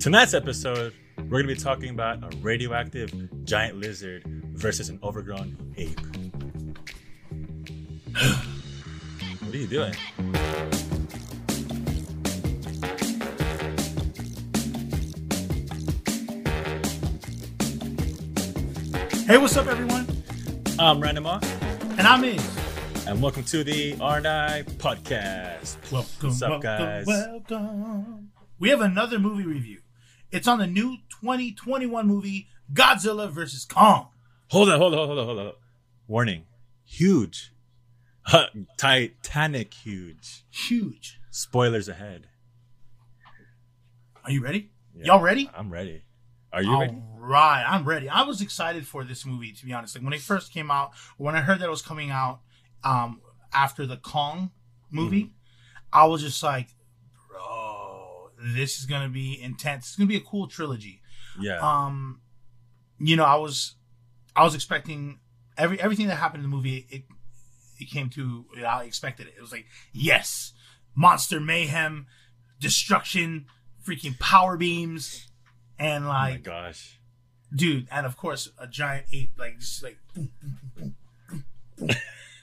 Tonight's episode, we're going to be talking about a radioactive giant lizard versus an overgrown ape. what are you doing? Hey, what's up, everyone? I'm Random Off, And I'm in. and welcome to the R&I podcast. Welcome, What's up, welcome, guys? welcome. We have another movie review. It's on the new 2021 movie Godzilla vs. Kong. Hold on, hold on, hold on, hold on. Warning. Huge. Titanic huge. Huge. Spoilers ahead. Are you ready? Yeah. Y'all ready? I'm ready. Are you All ready? right, I'm ready. I was excited for this movie, to be honest. Like when it first came out, when I heard that it was coming out um, after the Kong movie, Mm-hmm. I was just like, bro, this is gonna be intense. It's gonna be a cool trilogy. Yeah. um you know i was i was expecting every everything that happened in the movie it it came to i expected it it was like yes monster mayhem destruction freaking power beams and oh my like gosh. dude and of course a giant ape like just like boom, boom, boom,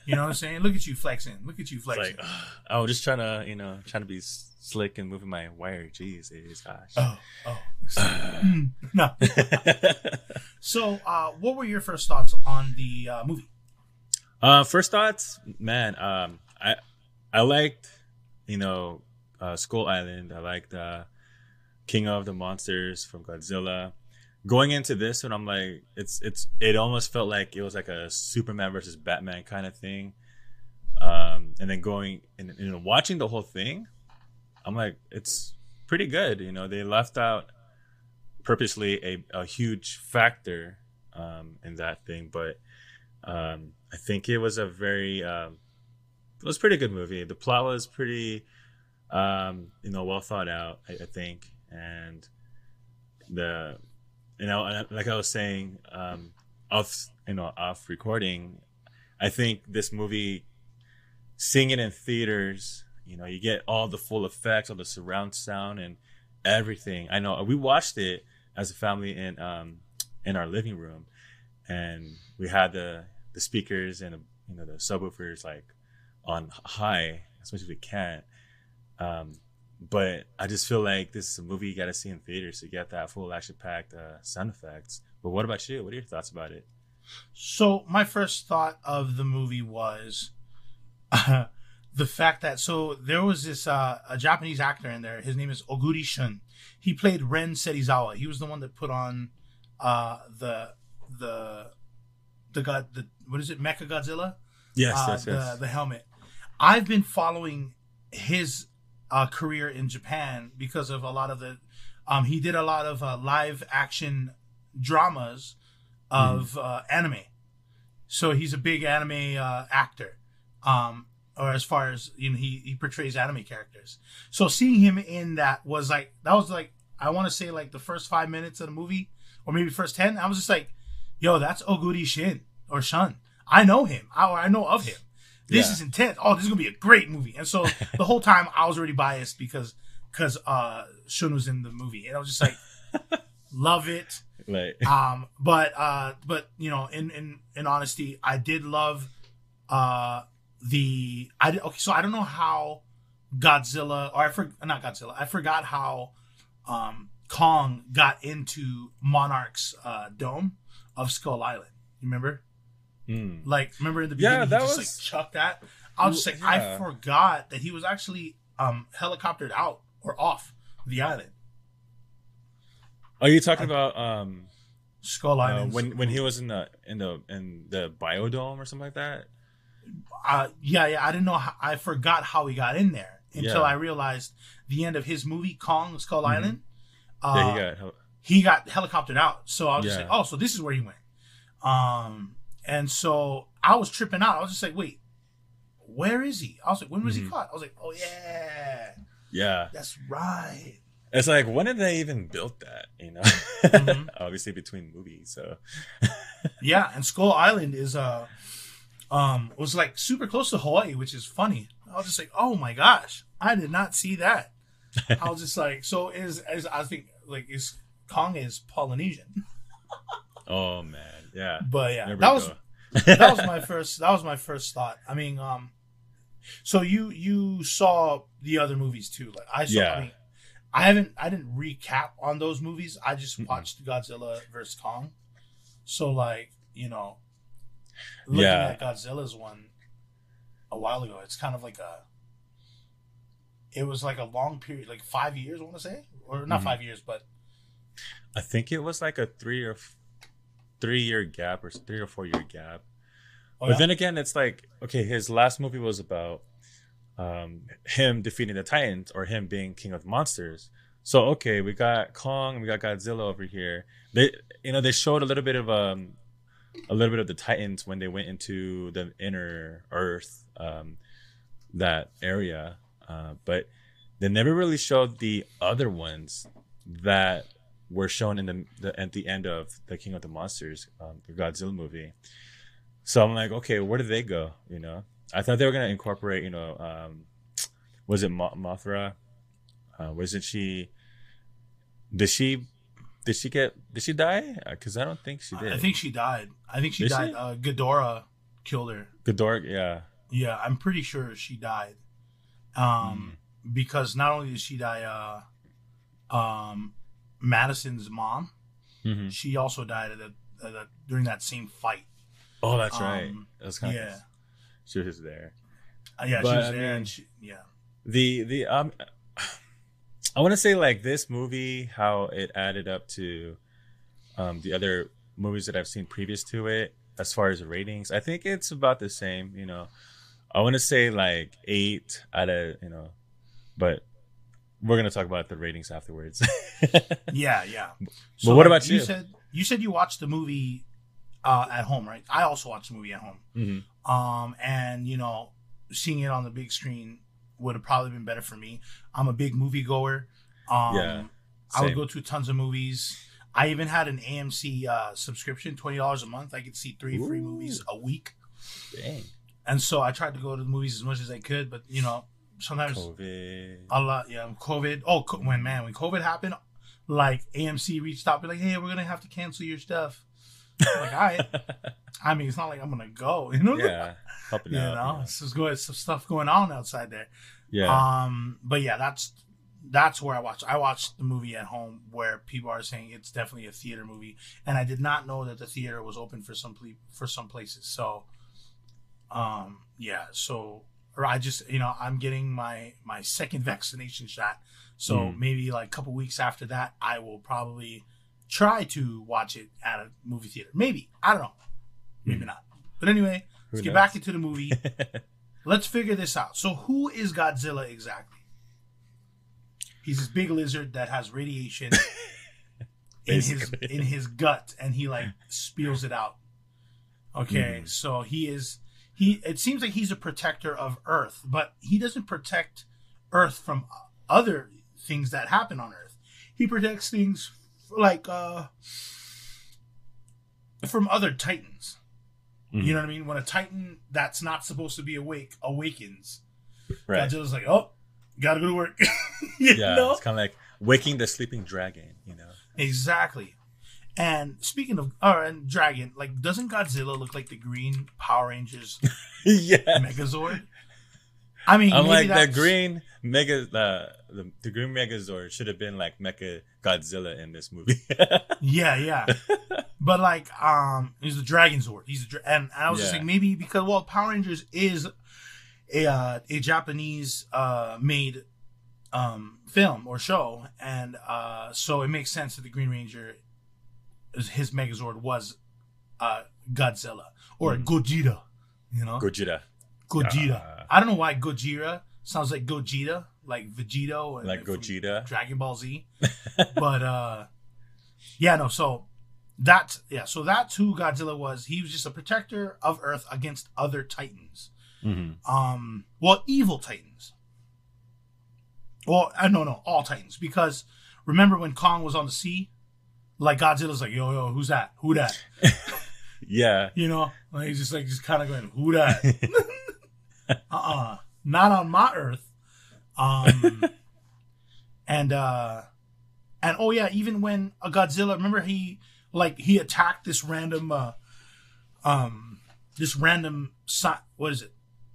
you know what i'm saying look at you flexing look at you flexing like, was just trying to, you know, trying to be slick and moving my wire. Jeez, it is gosh. oh oh Mm, no so uh what were your first thoughts on the uh, movie Uh, first thoughts, man. Um, I I liked, you know, uh, Skull Island. I liked uh, King of the Monsters from Godzilla. Going into this one, I'm like, it's it's it almost felt like it was like a Superman versus Batman kind of thing. Um, and then going and you know watching the whole thing, I'm like, it's pretty good. You know, they left out purposely a, a huge factor um, in that thing, but um, I think it was a very um, it was pretty good movie. The plot was pretty um, you know well thought out. I, I think, and the you know like I was saying um, off you know off recording, I think this movie seeing it in theaters, you know, you get all the full effects, all the surround sound, and everything. I know we watched it as a family in um, in our living room, and we had the the speakers and you know the subwoofers like on high as much as we can. Um, but I just feel like this is a movie you got to see in theaters to get that full action packed uh, sound effects. But what about you? What are your thoughts about it? So my first thought of the movie was the fact that so there was this uh, a Japanese actor in there. His name is Oguri Shun. He played Ren Serizawa. He was the one that put on uh, the the the god the what is it Mecha Godzilla Yes, uh, yes, the yes. the helmet. I've been following his uh, career in Japan because of a lot of the. Um, he did a lot of uh, live action dramas of uh, anime, so he's a big anime uh, actor. Um, or as far as you know, he he portrays anime characters. So seeing him in that was like that was like I want to say like the first five minutes of the movie, or maybe first ten. I was just like, "Yo, that's Oguri Shin or Shun. I know him. I, I know of him. This Yeah. is intense. Oh, this is gonna be a great movie." And so the whole time I was already biased because because uh Shun was in the movie, and I was just like, "Love it." Like, um but uh but you know in in in honesty i did love uh the i okay so i don't know how godzilla or i for not godzilla i forgot how um kong got into monarch's uh dome of skull island you remember mm. like remember in the Yeah, beginning that he just was- like chucked that i was just like Yeah. i forgot that he was actually um helicoptered out or off the island Are you talking about um skull uh, island when when he was in the in the in the biodome or something like that? Uh, yeah, yeah, I didn't know. How, I forgot how he got in there until Yeah. I realized the end of his movie, Kong Skull Island. Uh, yeah, he got. he got helicoptered out. So I was just like, oh, so this is where he went. Um, and so I was tripping out. I was just like, wait, where is he? I was like, when was he Mhm. caught? I was like, oh yeah, Yeah, that's right. it's like when did they even build that? You know, Mhm. obviously between movies. So Yeah, and Skull Island is uh um was like super close to Hawaii, which is funny. I was just like, oh my gosh, I did not see that. I was just like, so is, as I think like is Kong is Polynesian, Oh man, yeah. but yeah, that was that was my first that was my first thought. I mean, um, so you you saw the other movies too? Like I saw. Yeah. I mean, I haven't I didn't recap on those movies. I just Mm-mm. watched Godzilla versus Kong. So like you know, looking Yeah. at Godzilla's one a while ago, it's kind of like a. It was like a long period, like five years. I want to say, or not Mhm. five years, but I think it was like a three or f- three year gap or three or four year gap. oh, but yeah? then again, it's like okay, his last movie was about um, him defeating the Titans or him being king of monsters. So okay, we got Kong we got Godzilla over here. They, you know, they showed a little bit of um, a little bit of the Titans when they went into the inner Earth, um, that area, uh, but they never really showed the other ones that were shown in the, the at the end of the King of the Monsters, um, the Godzilla movie. So I'm like, okay, where did they go? You know, I thought they were gonna incorporate, you know, um, was it Mo- Mothra? Uh, wasn't she? Did she? Did she get? Did she die? Because I don't think she did. I think she died. I think she Did died. she? Uh, Ghidorah killed her. Ghidorah. Yeah. Yeah, I'm pretty sure she died. Um, Hmm. because not only did she die, uh, um, Madison's mom, Mhm. she also died at the, at the, during that same fight. Oh, that's right. Um, That was kind yeah. of. She was there. Uh, yeah, she was I there, mean- and she, yeah, the the um i want to say like this movie how it added up to um the other movies that i've seen previous to it as far as ratings i think it's about the same you know i want to say like eight out of you know but we're gonna talk about the ratings afterwards yeah, yeah. But what about you? You said you said you watched the movie uh, at home, right? I also watched the movie at home. Mhm. Um, and you know, seeing it on the big screen would have probably been better for me. I'm a big movie goer. Um, Yeah, I would go to tons of movies. I even had an AMC uh, subscription, twenty dollars a month. I could see three free movies a week, dang and so I tried to go to the movies as much as I could. But you know, sometimes covid a lot, yeah, COVID. Oh, co- when man, when COVID happened, like AMC reached out, be like, "Hey, we're gonna have to cancel your stuff." I'm like, all right. I mean, it's not like I'm gonna go, you know. yeah helping You out know, you know. so good some stuff going on outside there. yeah Um, but yeah, that's that's where I watched. I watched the movie at home where people are saying it's definitely a theater movie, and I did not know that the theater was open for some ple- for some places. So, um, yeah, so or I just you know I'm getting my my second vaccination shot, so Mm. maybe like a couple weeks after that, I will probably try to watch it at a movie theater. Maybe I don't know, maybe Mm. not. But anyway, Who let's get back into the movie. Let's figure this out. So, who is Godzilla exactly? He's this big lizard that has radiation in his in his gut, and he like spews it out. Okay, Mhm. so he is he. It seems like he's a protector of Earth, but he doesn't protect Earth from other things that happen on Earth. He protects things like uh from other Titans. Mhm. You know what I mean? When a Titan that's not supposed to be awake awakens, right Godzilla's like, "Oh, gotta go to work." yeah know? it's kind of like waking the sleeping dragon you know Exactly. And speaking of, oh, and Dragon, like, doesn't Godzilla look like the Green Power Rangers yeah Megazord? I mean, I'm like the green mega the, the the green Megazord should have been like Mecha Godzilla in this movie. Yeah, yeah. but like, um, he's the Dragon Zord. He's a, dra- and I was just Yeah. like, maybe because well, Power Rangers is a uh, a Japanese uh made um film or show, and uh, so it makes sense that the Green Ranger, his Megazord was uh Godzilla or Mhm. Gojira, you know. Gojira, Gojira. Yeah. I don't know why Gojira sounds like Gogeta, like Vegito, and like Gogeta. Dragon Ball Z. but uh, yeah, no. So that's yeah. So that's who Godzilla was. He was just a protector of Earth against other Titans. hmm Um, well, evil Titans. Well, I no no all Titans because remember when Kong was on the sea, like Godzilla's like yo yo who's that who that Yeah, you know like he's just like just kind of going who that uh-uh not on my earth um and uh, and oh yeah, even when a Godzilla, remember he like he attacked this random uh, um, this random sci- what is it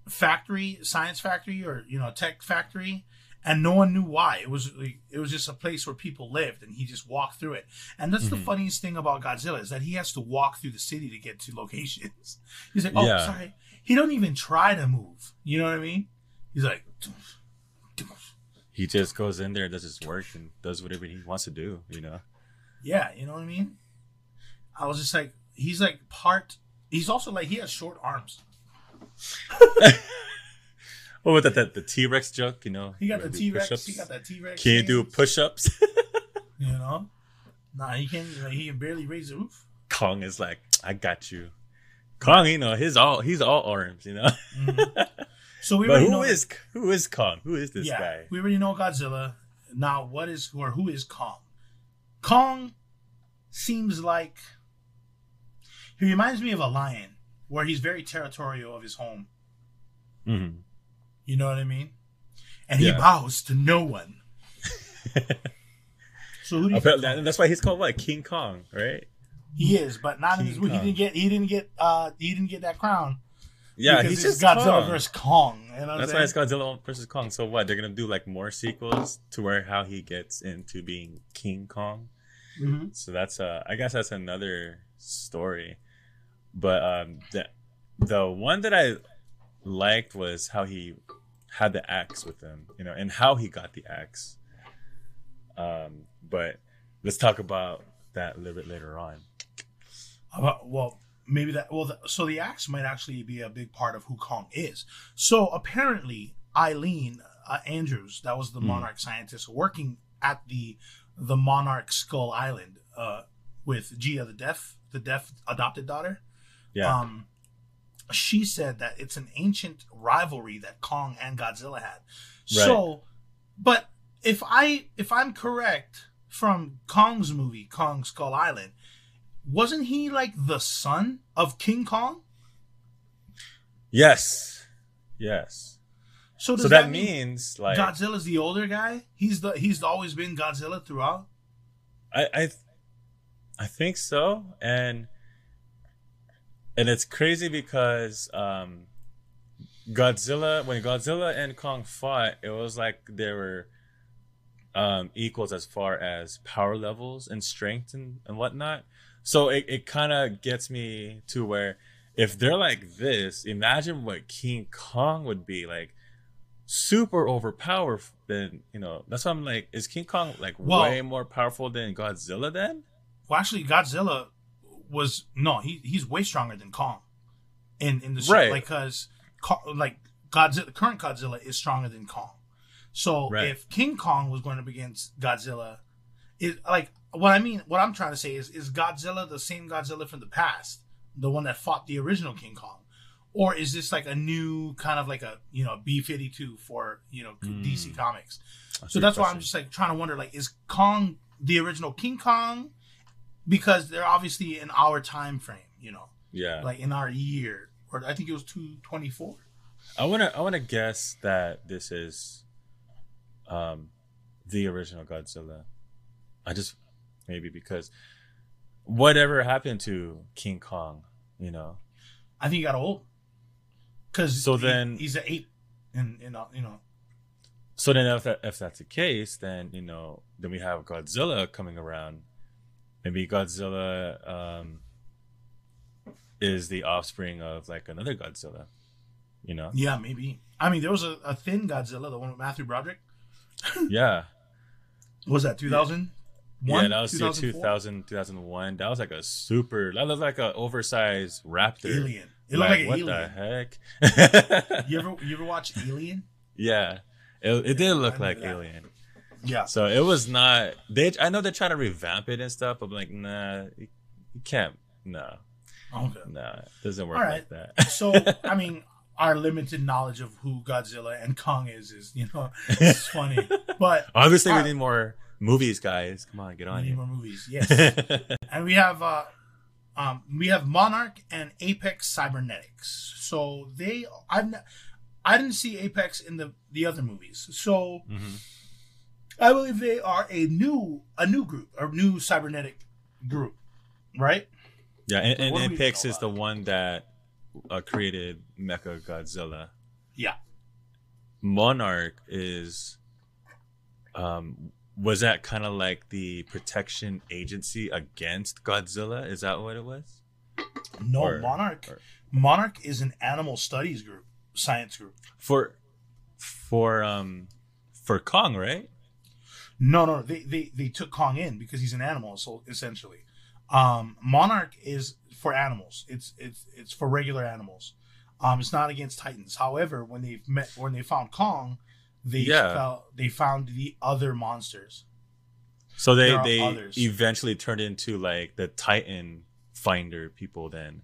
factory, science factory, or you know tech factory, and no one knew why. It was like, it was just a place where people lived, and he just walked through it. And that's the Mhm. funniest thing about Godzilla is that he has to walk through the city to get to locations. He's like, oh, Yeah. sorry. He don't even try to move. You know what I mean? He's like, He just goes in there, does his work, and does whatever he wants to do. You know. yeah, you know what I mean? I was just like, he's like part. He's also like he has short arms. What was that? that the T Rex joke? You know. He got the T Rex. He got that T Rex. Can you do push-ups? You know? Nah, he can't. Like, he can barely raise the roof. Kong is like, I got you. Kong, you know, his all he's all arms, you know. Mhm. So we but already who know is who is Kong? Who is this yeah, guy? we already know Godzilla. Now, what is or who is Kong? Kong seems like he reminds me of a lion, where he's very territorial of his home. Mhm. You know what I mean? And he bows to no one. so who do you that, that's why he's called what King Kong, right? he is? But not in King his movie. He didn't get. He didn't get. Uh, he didn't get that crown. Yeah, he's just Godzilla Kong. versus Kong. You know That's why it's Godzilla versus Kong. So what? They're gonna do like more sequels to where how he gets into being King Kong. Mhm. So that's uh, I guess that's another story. But um, the the one that I liked was how he had the axe with him, you know, and how he got the axe. Um, but let's talk about that a little bit later on. About- well, maybe that. Well, the, so the axe might actually be a big part of who Kong is. So apparently, Ilene uh, Andrews, that was the Hmm. Monarch scientist working at the the Monarch Skull Island uh, with Jia, the deaf, the deaf adopted daughter. Yeah, Um, she said that it's an ancient rivalry that Kong and Godzilla had. So, but if I if I'm correct from Kong's movie, Kong Skull Island, wasn't he like the son of King Kong? yes, yes. So does So that, that mean means like Godzilla's the older guy? He's the he's always been Godzilla throughout. I I I think so, and and it's crazy because um, Godzilla when Godzilla and Kong fought, it was like they were um, equals as far as power levels and strength and, and whatnot. So it, it kind of gets me to where if they're like this, imagine what King Kong would be like. Super overpowered than you know. That's why I'm like, is King Kong like Well- way more powerful than Godzilla? Then Well, actually, Godzilla was no, he he's way stronger than Kong. In in the Right. like because like Godzilla, the current Godzilla is stronger than Kong. So Right. if King Kong was going up against Godzilla, is like what I mean. What I'm trying to say is is Godzilla the same Godzilla from the past, the one that fought the original King Kong, or is this like a new kind of like a you know B fifty two for you know DC Mm. Comics? That's So that's why I'm just like trying to wonder like is Kong the original King Kong? Because they're obviously in our time frame, you know, yeah. like in our year, or I think it was two twenty four. I wanna I wanna guess that this is um the original Godzilla. I just maybe because whatever happened to King Kong, you know. I think he got old. Because So then- he's an ape, and you know, you know, So then if that if that's the case, then you know, then we have Godzilla coming around. Maybe Godzilla um is the offspring of like another Godzilla. You know? yeah, maybe. I mean, there was a, a thin Godzilla, the one with Matthew Broderick. Yeah. What was that two thousand? Yeah, that was year 2000, 2001. That was like a super. That looked like an oversized raptor. Alien. It looked like, an what alien. the heck? You ever you ever watch Alien? yeah, it, it did look like that. Alien. Yeah. So it was not. They, I know they're trying to revamp it and stuff, but I'm like, nah, you, you can't. No, Okay. nah, it doesn't work All like right. that. So I mean, our limited knowledge of who Godzilla and Kong is is you know it's funny, but Obviously, All we need more movies, guys. Come on, get we on need here. more movies. Yes. and we have uh um we have monarch and apex cybernetics so they i've n- i didn't see apex in the the other movies so Mhm. I believe they are a new a new group, a new cybernetic group, right? Yeah, and, and, and we know is the one that uh, created Mecha Godzilla. Yeah. Monarch is, um, was that kind of like the protection agency against Godzilla? Is that what it was? No, Or- Monarch. or- Monarch is an animal studies group, science group. For, for um, for Kong, right? No, no, they they, they took Kong in because he's an animal, so essentially, um, Monarch is for animals. It's it's it's for regular animals. Um, it's not against Titans. However, when they met when they found Kong, they Yeah. felt they found the other monsters. So they they others. eventually turned into like the Titan finder people then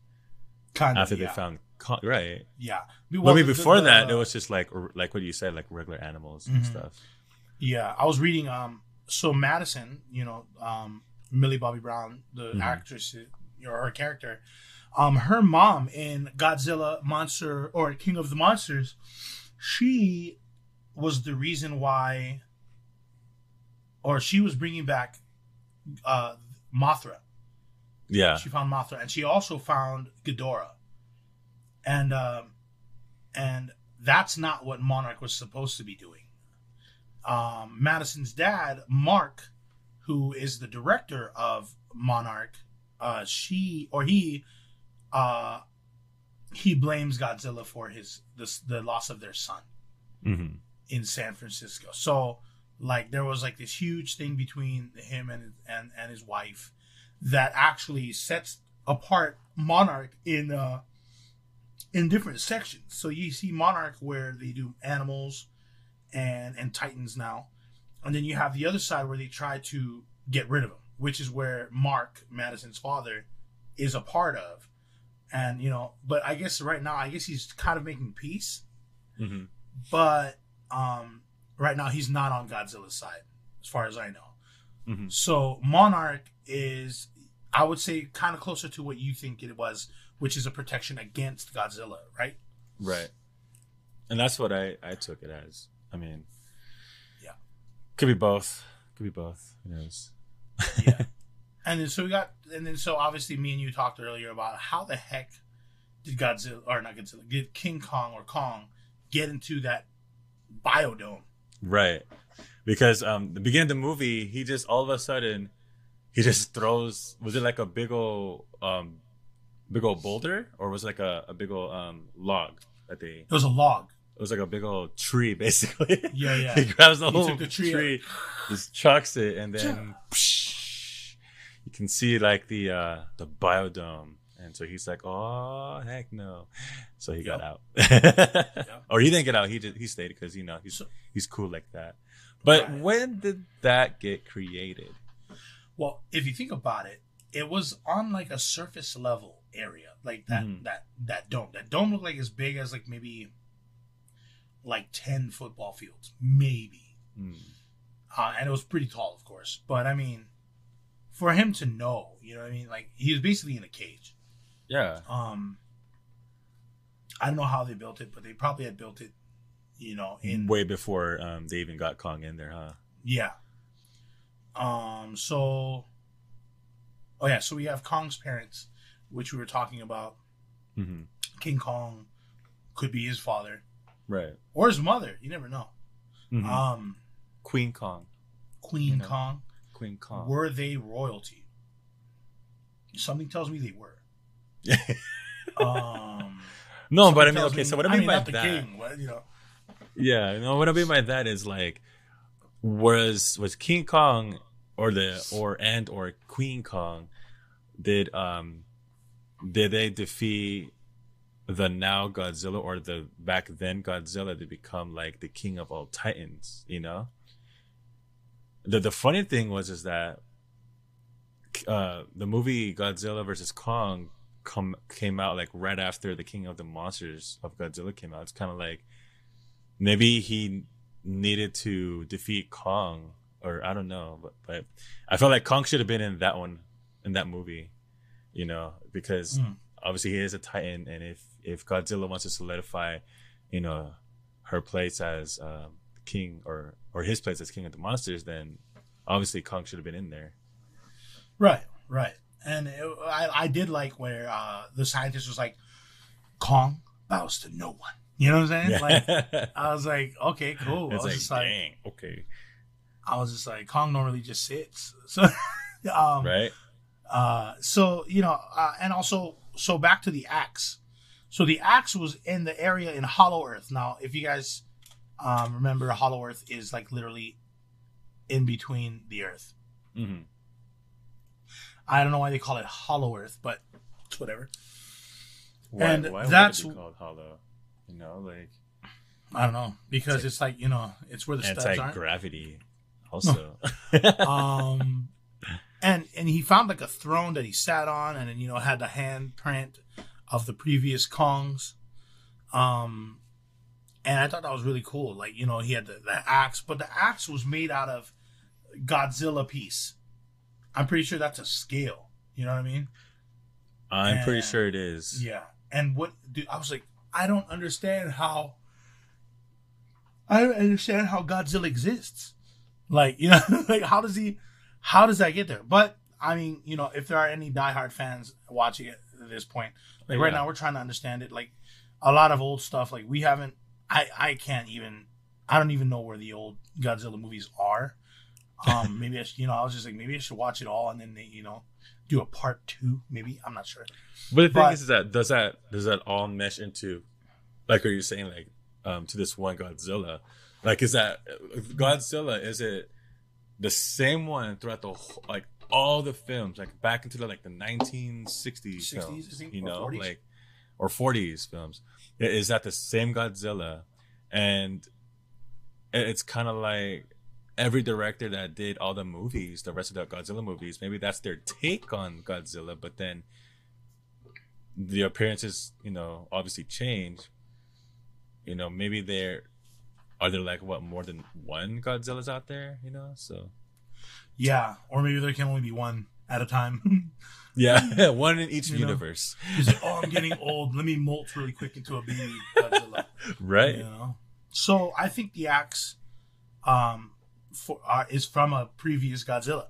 Kind of after yeah. they found right? yeah. Well, I mean, the- before the- that, it was just like like what you said, like regular animals and Mhm. stuff. Yeah, I was reading. Um, so Madison, you know, um, Millie Bobby Brown, the Mhm. actress, or her character, um, her mom in Godzilla Monster or King of the Monsters, she was the reason why, or she was bringing back, uh, Mothra. Yeah, She found Mothra, and she also found Ghidorah, and um, and that's not what Monarch was supposed to be doing. Um, Madison's dad, Mark, who is the director of Monarch, uh, she or he, uh, he blames Godzilla for his the, the loss of their son hmm in San Francisco. So like there was like this huge thing between him and and and his wife that actually sets apart Monarch in uh in different sections. So you see Monarch where they do animals and and Titans now. And then you have the other side where they try to get rid of him, which is where Mark, Madison's father, is a part of. And you know, but I guess right now I guess he's kind of making peace hmm but um, right now he's not on Godzilla's side, as far as I know. hmm So Monarch is, I would say, kind of closer to what you think it was, which is a protection against Godzilla, right? Right. And that's what I I took it as. I mean, Yeah. could be both. Could be both. Who knows? Yeah. and then so we got, and then so obviously me and you talked earlier about how the heck did Godzilla or not Godzilla, did King Kong or Kong get into that biodome? Right. Because um the beginning of the movie, he just all of a sudden he just throws was it like a big old um big old boulder or was it like a, a big old um log that they It was a log. it was like a big old tree basically. Yeah, yeah. he grabs the He whole the tree tree, just chucks it and then psh, you can see like the uh the biodome. And so he's like, "Oh heck no!" So he got out, or he didn't get out. He just he stayed because you know he's So- he's cool like that. But Right. when did that get created? Well, if you think about it, it was on like a surface level area, like that Mhm. that that dome. That dome looked like as big as like maybe like ten football fields, maybe. Hmm. Uh, and it was pretty tall, of course. But I mean, for him to know, you know, what I mean, like he was basically in a cage. Yeah, Um, I don't know how they built it, but they probably had built it, you know, in way before um, they even got Kong in there, huh? Yeah. Um. So. Oh yeah. So we have Kong's parents, which we were talking about. hmm King Kong could be his father Right. or his mother. You never know. Mhm. Um. Queen Kong. Queen You know. Kong. Queen Kong. Were they royalty? Something tells me they were. Um. no, but I mean, okay. So what I mean, by not the that, king. What, you know. yeah, know what I mean by that is like, was was King Kong or the or and or Queen Kong did um did they defeat the now Godzilla or the back then Godzilla to become like the king of all titans? You know. The the funny thing was is that uh the movie Godzilla versus Kong come came out like right after the King of the Monsters of Godzilla came out. It's kind of like maybe he needed to defeat Kong, or I don't know, but but I felt like Kong should have been in that one, in that movie, you know, because Mm. obviously he is a Titan, and if if Godzilla wants to solidify, you know, her place as um, king or or his place as king of the monsters, then obviously Kong should have been in there. Right, right. And it, I, I did like where uh, the scientist was like, Kong bows to no one. You know what I'm saying? Like, I was like, okay, cool. It's I was like, just like, dang, okay, I was just like, Kong normally just sits. So, um, right? uh, so you know, uh, and also, so back to the axe. So the axe was in the area in Hollow Earth. Now, if you guys um, remember, Hollow Earth is like literally in between the Earth. hmm I don't know why they call it Hollow Earth, but it's whatever. Why, And why that's- would it be called hollow? You know, like I don't know because it's like you know, it's where the anti gravity. Also, um and and he found like a throne that he sat on and then you know had the handprint of the previous kongs um and i thought that was really cool like you know he had the, the axe but the axe was made out of godzilla piece i'm pretty sure that's a scale. You know what i mean? I'm pretty sure it is. yeah. And what dude i was like i don't understand how i don't understand how godzilla exists. Like you know like how does he how does that get there? But i mean you know if there are any diehard fans watching it at this point like right now we're trying to understand it. Like a lot of old stuff like we haven't i i can't even i don't even know where the old godzilla movies are um maybe i should you know i was just like maybe i should watch it all and then they you know do a part two maybe i'm not sure But the thing But- is, is that does that does that all mesh into, like, are you saying like, um, to this one Godzilla? Like, is that Godzilla? Is it the same one throughout the whole, like all the films, like back into the like the 1960s 60s, films, I think, you know, 40s. like or 40s films? Is that the same Godzilla? And it's kind of like every director that did all the movies, the rest of the Godzilla movies, maybe that's their take on Godzilla, but then the appearances, you know, obviously change. You know, maybe there are there like what more than one Godzillas out there, you know? So Yeah, or maybe there can only be one at a time. yeah, one in each You universe, He's like, oh, I'm getting old. Let me molt really quick into a baby Godzilla. right? You know. So I think the axe, um, for uh, is from a previous Godzilla.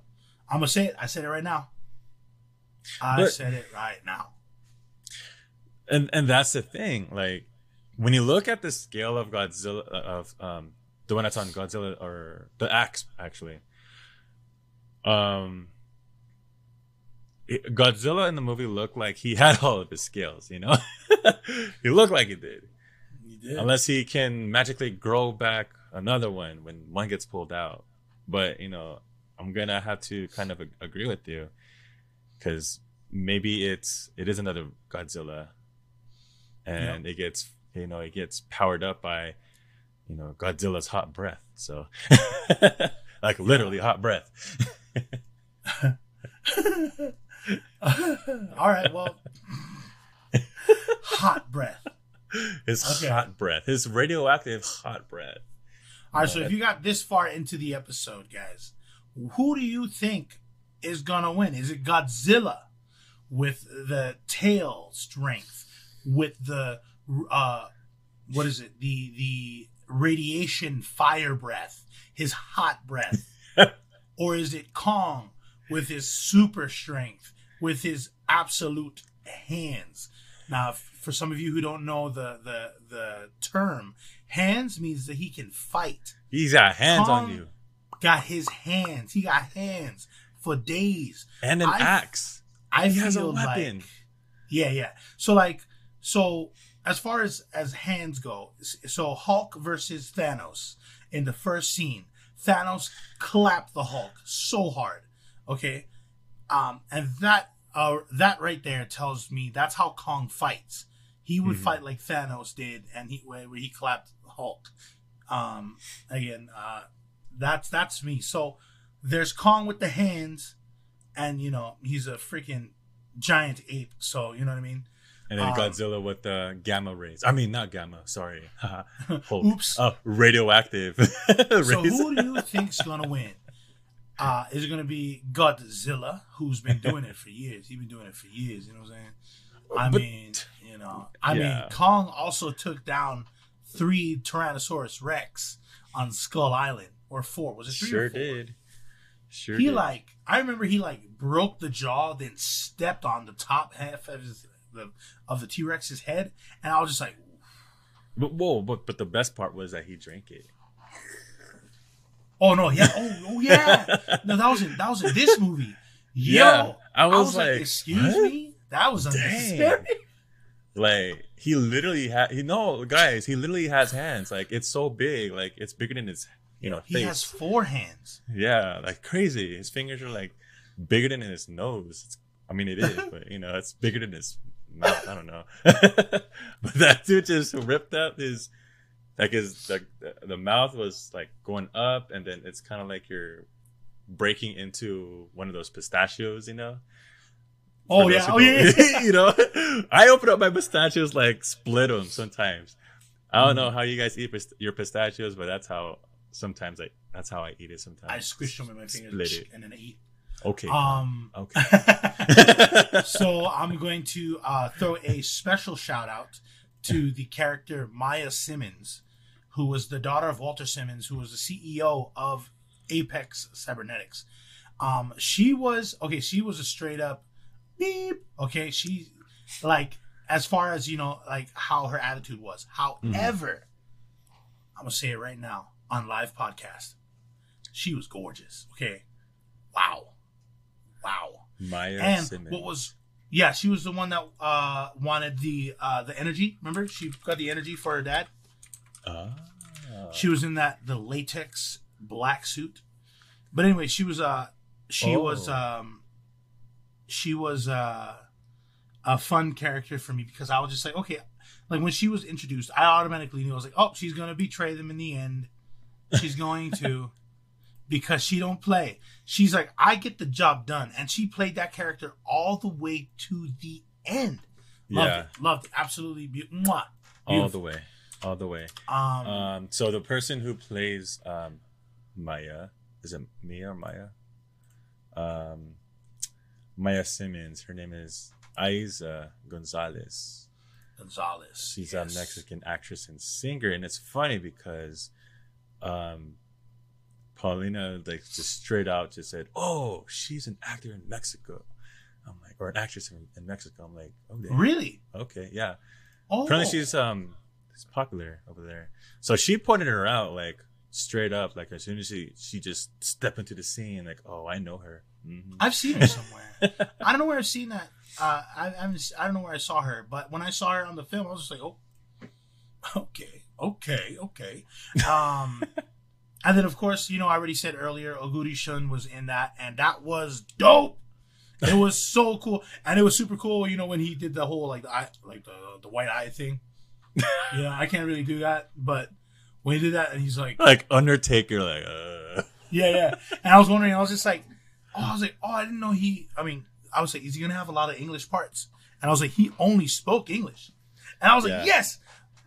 I'm gonna say it. I said it right now. I But- said it right now. and and that's the thing like when you look at the scale of godzilla of um the one that's on godzilla or the axe actually um it- godzilla in the movie looked like he had all of his skills you know he looked like he did You did. unless he can magically grow back another one when one gets pulled out. But you know i'm gonna have to kind of ag- agree with you because maybe it's it is another godzilla. And it gets you know it gets powered up by you know godzilla's hot breath. So like literally hot breath. All right. Well, hot breath. his Okay. hot breath. His radioactive hot breath All right. So if you got this far into the episode, guys, who do you think is gonna win? Is it Godzilla with the tail strength, with the uh, what is it? The the radiation fire breath, his hot breath, or is it Kong with his super strength, with his absolute hands? Now, for some of you who don't know the the the term, hands means that he can fight. he's got hands on you Got his hands. He got hands for days. and an I- axe I He has a feel weapon. like yeah, yeah. So like so as far as as hands go, so Hulk versus Thanos in the first scene, Thanos clapped the Hulk so hard. Okay? Um and that uh that right there tells me that's how Kong fights. He would Mhm. fight like Thanos did and he where where he clapped Hulk. Um again, uh that's that's me. So there's Kong with the hands and you know he's a freaking giant ape so you know what i mean And then Um, Godzilla with the gamma rays. I mean, not gamma. Sorry. Hulk. Oops. Uh, radioactive so who do you think's gonna win uh is gonna be godzilla who's been doing it for years he's been doing it for years you know what i'm saying i But- mean you know i Yeah. mean kong also took down three Tyrannosaurus Rex on Skull Island, or four? Was it three Sure or four? did. Sure he did. like I remember he like broke the jaw, then stepped on the top half of his, the of the T Rex's head, and I was just like, But, whoa, but but the best part was that he drank it. Oh no, yeah, oh, oh yeah, no, that was in that was in this movie. Yo, Yeah, I was like, excuse what? me, that was unnecessary. Like he literally had he no guys, he literally has hands. Like it's so big, like it's bigger than his you know He face. has four hands. Yeah, like crazy. His fingers are like bigger than his nose. It's, I mean, it is, but you know, it's bigger than his mouth. I don't know. but that dude just ripped up his, like his the the mouth was like going up, and then it's kind of like you're breaking into one of those pistachios, you know. Oh yeah, oh who yeah. you know, I open up my pistachios like split them sometimes. I don't Mm. know how you guys eat pist- your pistachios, but that's how sometimes I that's how I eat it. Sometimes I squish them in my fingers Split it. and then I eat. Okay. Um, okay. so I'm going to uh, throw a special shout out to the character Maya Simmons, who was the daughter of Walter Simmons, who was the CEO of Apex Cybernetics. Um, she was okay. She was a straight up beep. Okay, she like as far as you know, like how her attitude was. However, I'm gonna say it right now on live podcast. She was gorgeous. Okay, wow, wow Maya and Simmons. what was yeah she was the one that uh wanted the uh the energy remember she got the energy for her dad Ah. she was in that the latex black suit. But anyway she was uh she Oh. was um she was uh a fun character for me because i was just like okay like when she was introduced i automatically knew. I was like oh she's gonna betray them in the end. She's going to because she don't play. She's like i get the job done. And she played that character all the way to the end. Loved yeah, it. Loved it. Absolutely be- mwah. all the way, all the way. um, Um, so the person who plays um, Maya is it Mia or Maya? Um, Maya Simmons. Her name is Eiza Gonzalez. gonzalez She's yes. a Mexican actress and singer, and it's funny because, um, Paulina like just straight out just said, "Oh, she's an actor in Mexico." I'm like, or an actress in, in Mexico. I'm like, okay, really okay, yeah. oh Apparently, she's um, she's popular over there. So she pointed her out like straight up, like as soon as she she just stepped into the scene, like, oh, I know her. Mhm. I've seen her somewhere. I don't know where I've seen that. Uh, I, I haven't- I don't know where I saw her, but when I saw her on the film, I was just like, oh, okay, okay, okay. Um, and then of course, you know, I already said earlier, Oguri Shun was in that, and that was dope. It was so cool, and it was super cool. You know, when he did the whole like the eye, like the the white eye thing. Yeah, I can't really do that, but when he did that, and he's like, like Undertaker, like, uh, yeah, yeah. And I was wondering, I was just like, oh, I was like, oh, I didn't know he. I mean, I was like, is he gonna have a lot of English parts? And I was like, he only spoke English. And I was like, yes,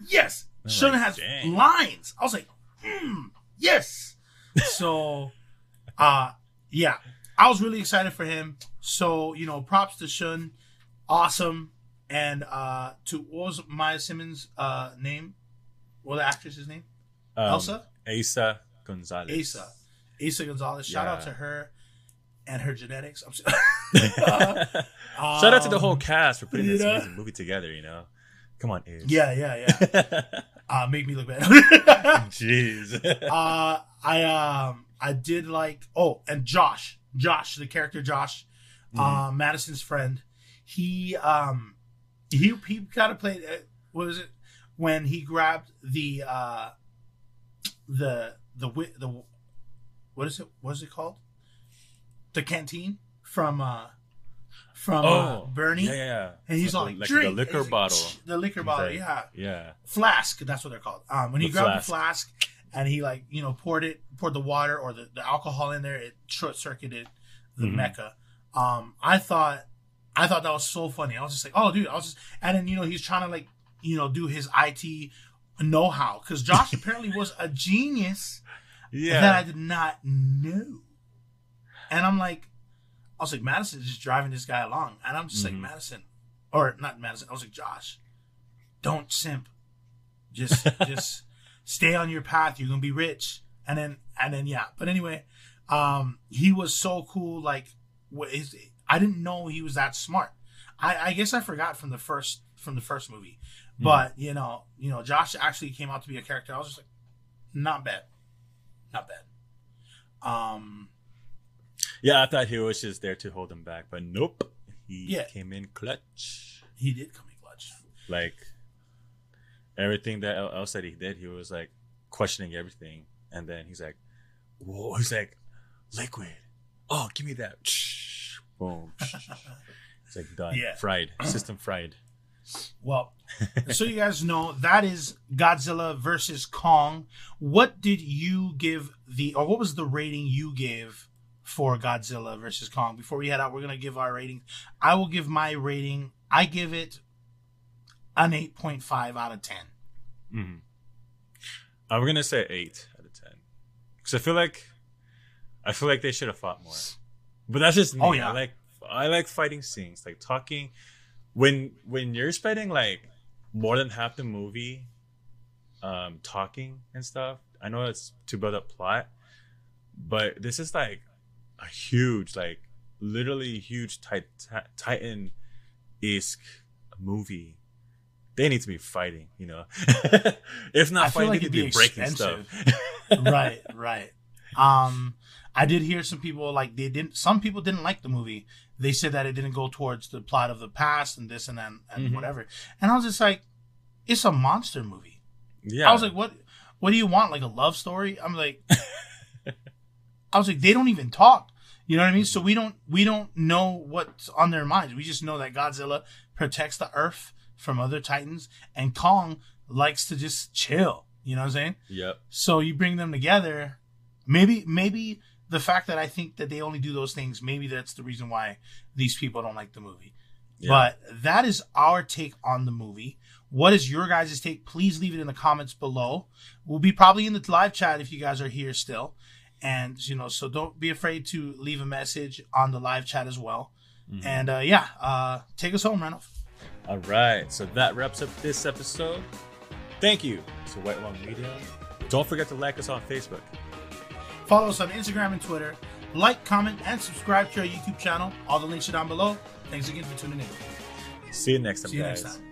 yes. I'm Shun like, has dang. lines. I was like, hmm, yes. So, uh, yeah, I was really excited for him. So you know, props to Shun, awesome. And uh, to what was Maya Simmons' uh, name? What the actress's name? um, Elsa? Eiza Gonzalez. Asa. Asa Gonzalez. Shout out to her and her genetics. I'm Shout out to the whole Um, cast for putting this know? amazing movie together. You know, come on, Ace. Yeah, yeah, yeah. Uh, make me look bad. Jeez. uh, I um, I did like. Oh, and Josh, Josh, the character Josh, uh, Madison's friend. He um, he he kind of played. Uh, what was it when he grabbed the uh, the the the what is it? What is it called? The canteen from uh from uh, oh, Bernie. Yeah, yeah. And he's like, like, drink. the liquor like, bottle. The liquor bottle, like, yeah. Yeah. Flask, that's what they're called. Um, when he The grabbed flask. the flask and he like you know poured it, poured the water or the, the alcohol in there, it short circuited the Mhm. mecha. Um, I thought, I thought that was so funny. I was just like, oh, dude, I was just, and then you know he's trying to like you know do his IT know how because Josh apparently was a genius Yeah. that I did not know. And I'm like, I was like, Madison's just driving this guy along. And I'm just like, Mhm. Madison, or not Madison, I was like, Josh, don't simp. Just just stay on your path. You're gonna be rich. And then and then yeah. But anyway, um, he was so cool. Like, what is? I didn't know he was that smart. I, I guess I forgot from the first from the first movie. Hmm. But you know, you know, Josh actually came out to be a character. I was just like, not bad, not bad. Um, Yeah, I thought he was just there to hold him back, but nope. He Yeah. came in clutch. he did come in clutch. Like everything that el- else that he did, he was like questioning everything, and then he's like, "Whoa!" He's like, "Liquid, oh, give me that." Boom. It's like done. Yeah. Fried. System fried. Well, so you guys know that is Godzilla versus Kong. What did you give the, or what was the rating you gave for Godzilla versus Kong? Before we head out, we're gonna give our rating. I will give my rating. I give it an eight point five out of ten. hmm I'm gonna say eight out of ten because I feel like I feel like they should have fought more. But that's just me. Oh, yeah. I like I like fighting scenes, like talking. When when you're spending like more than half the movie, um, talking and stuff. I know it's to build up plot, but this is like a huge, like literally huge tit- Titan esque movie. They need to be fighting, you know. if not I fighting, like they need to be be breaking stuff. right, right. Um, I did hear some people like they didn't. Some people didn't like the movie. They said that it didn't go towards the plot of the past and this and that and Mhm. whatever. And I was just like, it's a monster movie. yeah, I was like, what? What do you want? Like a love story? I'm like, I was like, they don't even talk. You know what I mean? So we don't we don't know what's on their minds. We just know that Godzilla protects the Earth from other Titans, and Kong likes to just chill. You know what I'm saying? yep, So you bring them together. Maybe maybe the fact that I think that they only do those things, maybe that's the reason why these people don't like the movie. yeah. But that is our take on the movie. What is your guys' take? Please leave it in the comments below. We'll be probably in the live chat if you guys are here still. And, you know, so don't be afraid to leave a message on the live chat as well. Mhm. And, uh, yeah, uh, take us home, Randolph. All right, so that wraps up this episode. Thank you to White Wong Media. Don't forget to like us on Facebook. Follow us on Instagram and Twitter. Like, comment, and subscribe to our YouTube channel. All the links are down below. Thanks again for tuning in. See you next time, See you guys. next time.